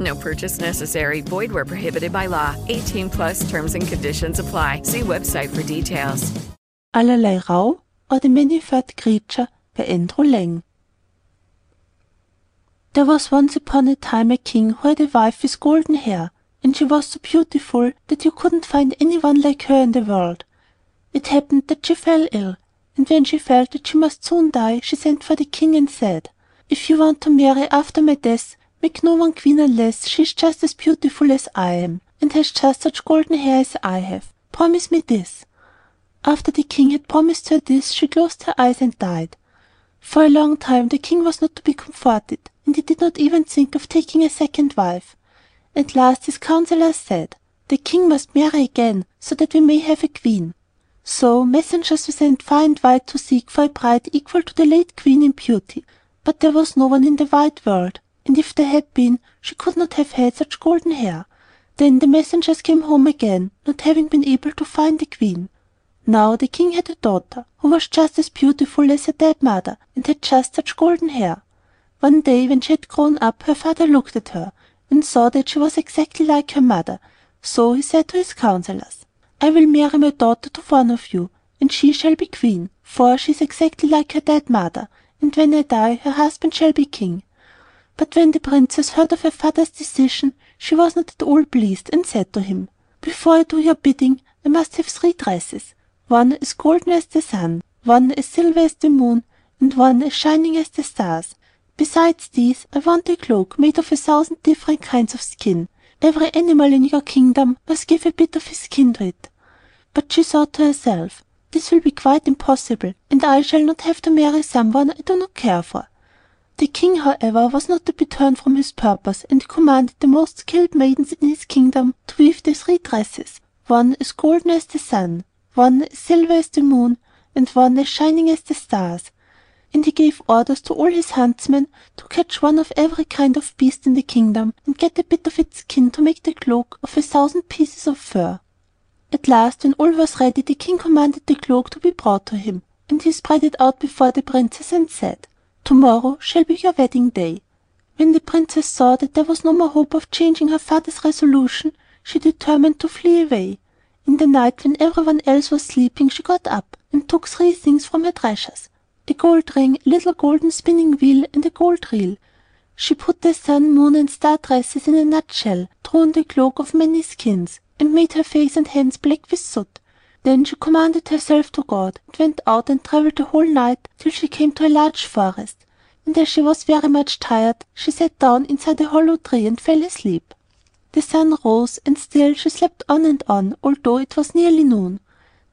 No purchase necessary. Void where prohibited by law. 18 plus terms and conditions apply. See website for details. Allerleirauh or The Many-Furred Creature by Andrew Lang. There was once upon a time a king who had a wife with golden hair, and she was so beautiful that you couldn't find any one like her in the world. It happened that she fell ill, and when she felt that she must soon die, she sent for the king and said, "If you want to marry after my death, make no one queen unless she is just as beautiful as I am, and has just such golden hair as I have. Promise me this." After the king had promised her this, she closed her eyes and died. For a long time the king was not to be comforted, and he did not even think of taking a second wife. At last his councillors said, "The king must marry again, so that we may have a queen." So messengers were sent far and wide to seek for a bride equal to the late queen in beauty, but there was no one in the wide world, and if there had been, she could not have had such golden hair. Then the messengers came home again, not having been able to find the queen. Now the king had a daughter, who was just as beautiful as her dead mother, and had just such golden hair. One day when she had grown up, her father looked at her, and saw that she was exactly like her mother, so he said to his councillors, "I will marry my daughter to one of you, and she shall be queen, for she is exactly like her dead mother, and when I die her husband shall be king." But when the princess heard of her father's decision, she was not at all pleased, and said to him, "Before I do your bidding I must have three dresses, one as golden as the sun, one as silver as the moon, and one as shining as the stars. Besides these, I want a cloak made of a thousand different kinds of skin. Every animal in your kingdom must give a bit of his skin to it." But she thought to herself, "This will be quite impossible, and I shall not have to marry some one I do not care for." The king, however, was not to be turned from his purpose, and he commanded the most skilled maidens in his kingdom to weave the three dresses, one as golden as the sun, one as silver as the moon, and one as shining as the stars. And he gave orders to all his huntsmen to catch one of every kind of beast in the kingdom, and get a bit of its skin to make the cloak of a thousand pieces of fur. At last, when all was ready, the king commanded the cloak to be brought to him, and he spread it out before the princess and said, "To morrow shall be your wedding day." When the princess saw that there was no more hope of changing her father's resolution, she determined to flee away. In the night, when every one else was sleeping, she got up, and took three things from her treasures a gold ring, a little golden spinning wheel, and a gold reel. She put the sun, moon, and star dresses in a nutshell, drew on the cloak of many skins, and made her face and hands black with soot. Then she commended herself to God, and went out and travelled the whole night till she came to a large forest, and as she was very much tired, she sat down inside a hollow tree and fell asleep. The sun rose, and still she slept on and on, although it was nearly noon.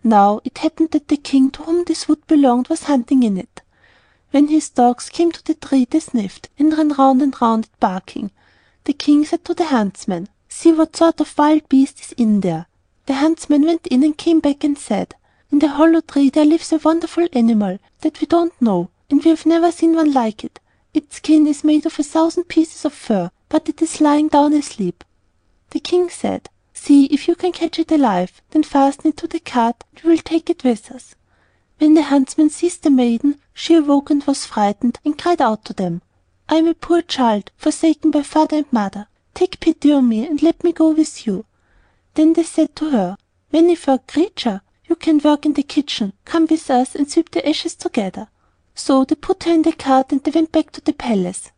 Now it happened that the king to whom this wood belonged was hunting in it. When his dogs came to the tree they sniffed, and ran round and round it barking. The king said to the huntsman, "See what sort of wild beast is in there." The huntsman went in and came back and said, "In the hollow tree there lives a wonderful animal that we don't know, and we have never seen one like it. Its skin is made of a thousand pieces of fur, but it is lying down asleep." The king said. See if you can catch it alive, then fasten it to the cart and we will take it with us." When the huntsman seized the maiden, she awoke and was frightened, and cried out to them, "I am a poor child, forsaken by father and mother. Take pity on me and let me go with you." Then they said to her, "Many furred Creature, you can work in the kitchen. Come with us and sweep the ashes together." So they put her in the cart and they went back to the palace.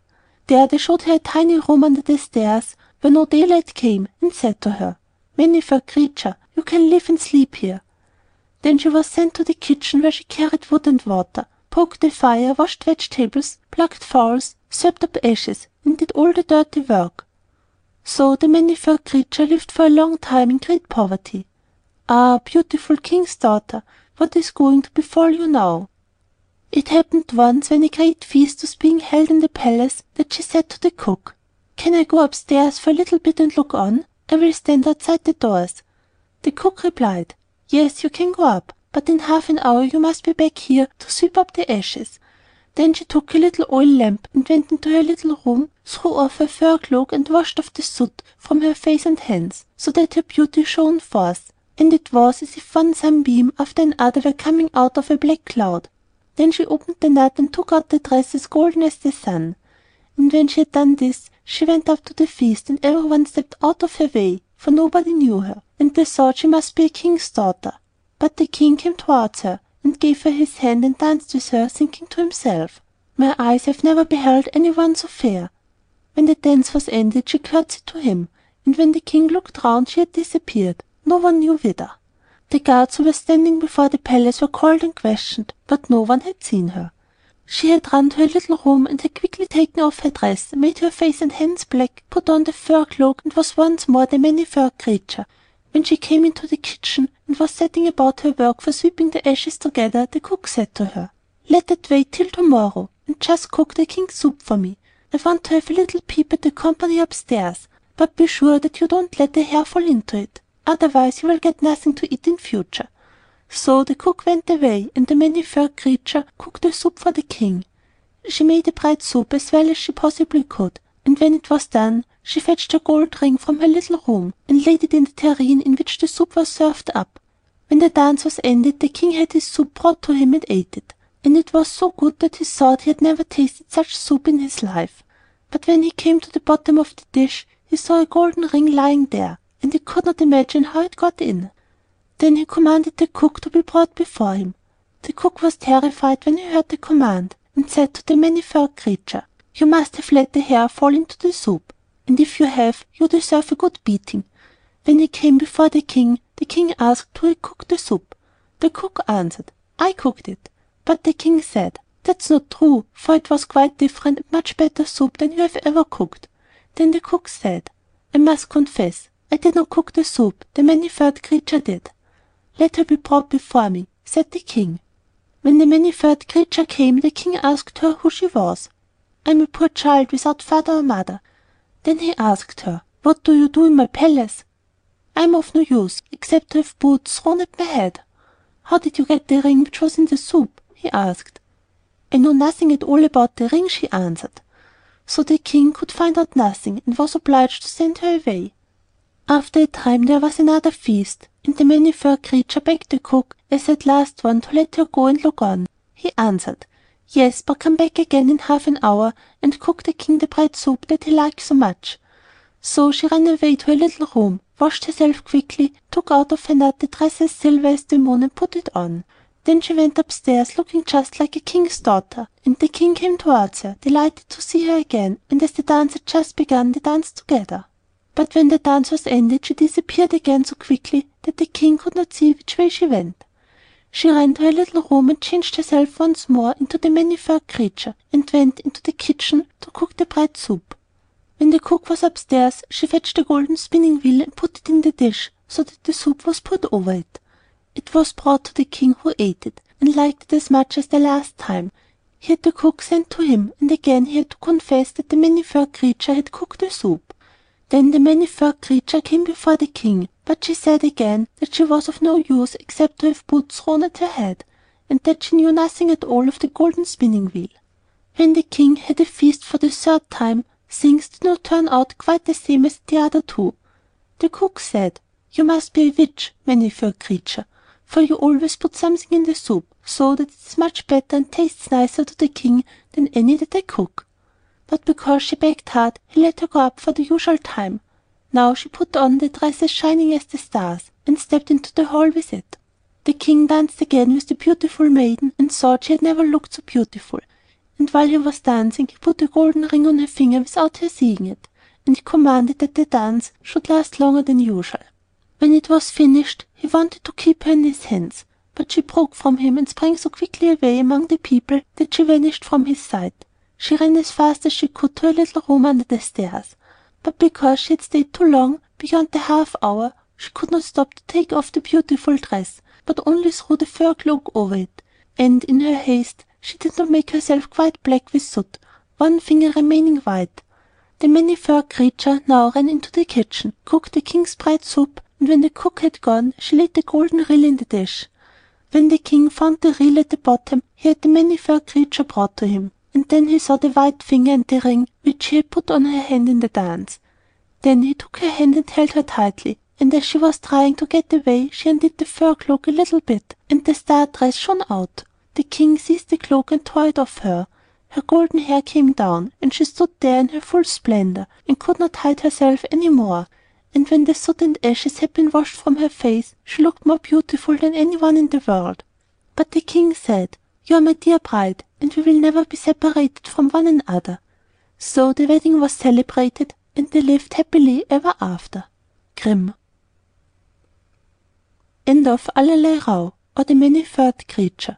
There they showed her a tiny room under the stairs, where no daylight came, and said to her. Many furred Creature, you can live and sleep here." Then she was sent to the kitchen, where she carried wood and water, poked the fire, washed vegetables, plucked fowls, swept up ashes, and did all the dirty work. So the Many furred Creature lived for a long time in great poverty. Ah, beautiful King's daughter, what is going to befall you now? It happened once, when a great feast was being held in the palace, that she said to the cook, "Can I go upstairs for a little bit and look on? I will stand outside the doors." The cook replied, "Yes, you can go up, but in half an hour you must be back here to sweep up the ashes." Then she took a little oil lamp and went into her little room, threw off her fur cloak, and washed off the soot from her face and hands, so that her beauty shone forth, and it was as if one sunbeam after another were coming out of a black cloud. Then she opened the nut and took out the dress as golden as the sun. And when she had done this, she went up to the feast, and every one stepped out of her way, for nobody knew her, and they thought she must be a king's daughter. But the king came towards her, and gave her his hand and danced with her, thinking to himself, "My eyes have never beheld any one so fair." When the dance was ended, she curtsied to him, and when the king looked round she had disappeared, no one knew whither. The guards who were standing before the palace were called and questioned, but no one had seen her. She had run to her little room and had quickly taken off her dress, made her face and hands black, put on the fur cloak, and was once more the Many furred Creature. When she came into the kitchen and was setting about her work for sweeping the ashes together, the cook said to her, "Let that wait till to morrow, and just cook the king's soup for me. I want to have a little peep at the company upstairs, but be sure that you don't let a hair fall into it, otherwise you will get nothing to eat in future." So the cook went away, and the Many furred Creature cooked the soup for the king. She made a bright soup as well as she possibly could, and when it was done she fetched her gold ring from her little room, and laid it in the tureen in which the soup was served up. When the dance was ended, the king had his soup brought to him and ate it, and it was so good that he thought he had never tasted such soup in his life. But when he came to the bottom of the dish he saw a golden ring lying there, and he could not imagine how it got in. Then he commanded the cook to be brought before him. The cook was terrified when he heard the command, and said to the Many furred Creature, "You must have let the hair fall into the soup, and if you have you deserve a good beating." When he came before the king, the king asked who had cooked the soup. The cook answered, "I cooked it." But the king said, "That's not true, for it was quite different and much better soup than you have ever cooked." Then the cook said, "I must confess I did not cook the soup, the Many furred Creature did." "Let her be brought before me," said the king. When the Many furred Creature came, the king asked her who she was. "I am a poor child without father or mother." Then he asked her, "What do you do in my palace?" "I am of no use, except to have boots thrown at my head." "How did you get the ring which was in the soup?" he asked. "I know nothing at all about the ring," she answered. So the king could find out nothing, and was obliged to send her away. After a time there was another feast, and the Many furred Creature begged the cook, as the last one, to let her go and look on. He answered, "Yes, but come back again in half an hour, and cook the king the bread soup that he likes so much." So she ran away to her little room, washed herself quickly, took out of her nut a dress as silver as the moon, and put it on. Then she went upstairs, looking just like a king's daughter, and the king came towards her, delighted to see her again, and as the dance had just begun they danced together. But when the dance was ended she disappeared again so quickly that the king could not see which way she went. She ran to her little room and changed herself once more into the Many furred Creature, and went into the kitchen to cook the bread soup. When the cook was upstairs she fetched the golden spinning wheel and put it in the dish, so that the soup was poured over it. It was brought to the king, who ate it, and liked it as much as the last time. He had the cook sent to him, and again he had to confess that the Many furred Creature had cooked the soup. Then the Many furred Creature came before the king, but she said again that she was of no use except to have boots thrown at her head, and that she knew nothing at all of the golden spinning wheel. When the king had a feast for the third time, things did not turn out quite the same as the other two. The cook said, "You must be a witch, Many furred Creature, for you always put something in the soup, so that it is much better and tastes nicer to the king than any that I cook." But because she begged hard, he let her go up for the usual time. Now she put on the dress as shining as the stars, and stepped into the hall with it. The king danced again with the beautiful maiden, and thought she had never looked so beautiful. And while he was dancing he put a golden ring on her finger without her seeing it, and he commanded that the dance should last longer than usual. When it was finished he wanted to keep her in his hands, but she broke from him and sprang so quickly away among the people that she vanished from his sight. She ran as fast as she could to her little room under the stairs, but because she had stayed too long, beyond the half hour, she could not stop to take off the beautiful dress, but only threw the fur cloak over it, and in her haste she did not make herself quite black with soot, one finger remaining white. The Many furred Creature now ran into the kitchen, cooked the King's bread soup, and when the cook had gone she laid the golden reel in the dish. When the King found the reel at the bottom he had the Many furred Creature brought to him, and then he saw the white finger and the ring which she had put on her hand in the dance. Then he took her hand and held her tightly, and as she was trying to get away she undid the fur cloak a little bit, and the star dress shone out. The King seized the cloak and tore it off her. Her golden hair came down, and she stood there in her full splendor, and could not hide herself any more. And when the soot and ashes had been washed from her face, she looked more beautiful than any one in the world. But the King said, "You are my dear bride, and we will never be separated from one another." So the wedding was celebrated, and they lived happily ever after. Grimm. End of Allerleirauh, or the Many-Furred Creature.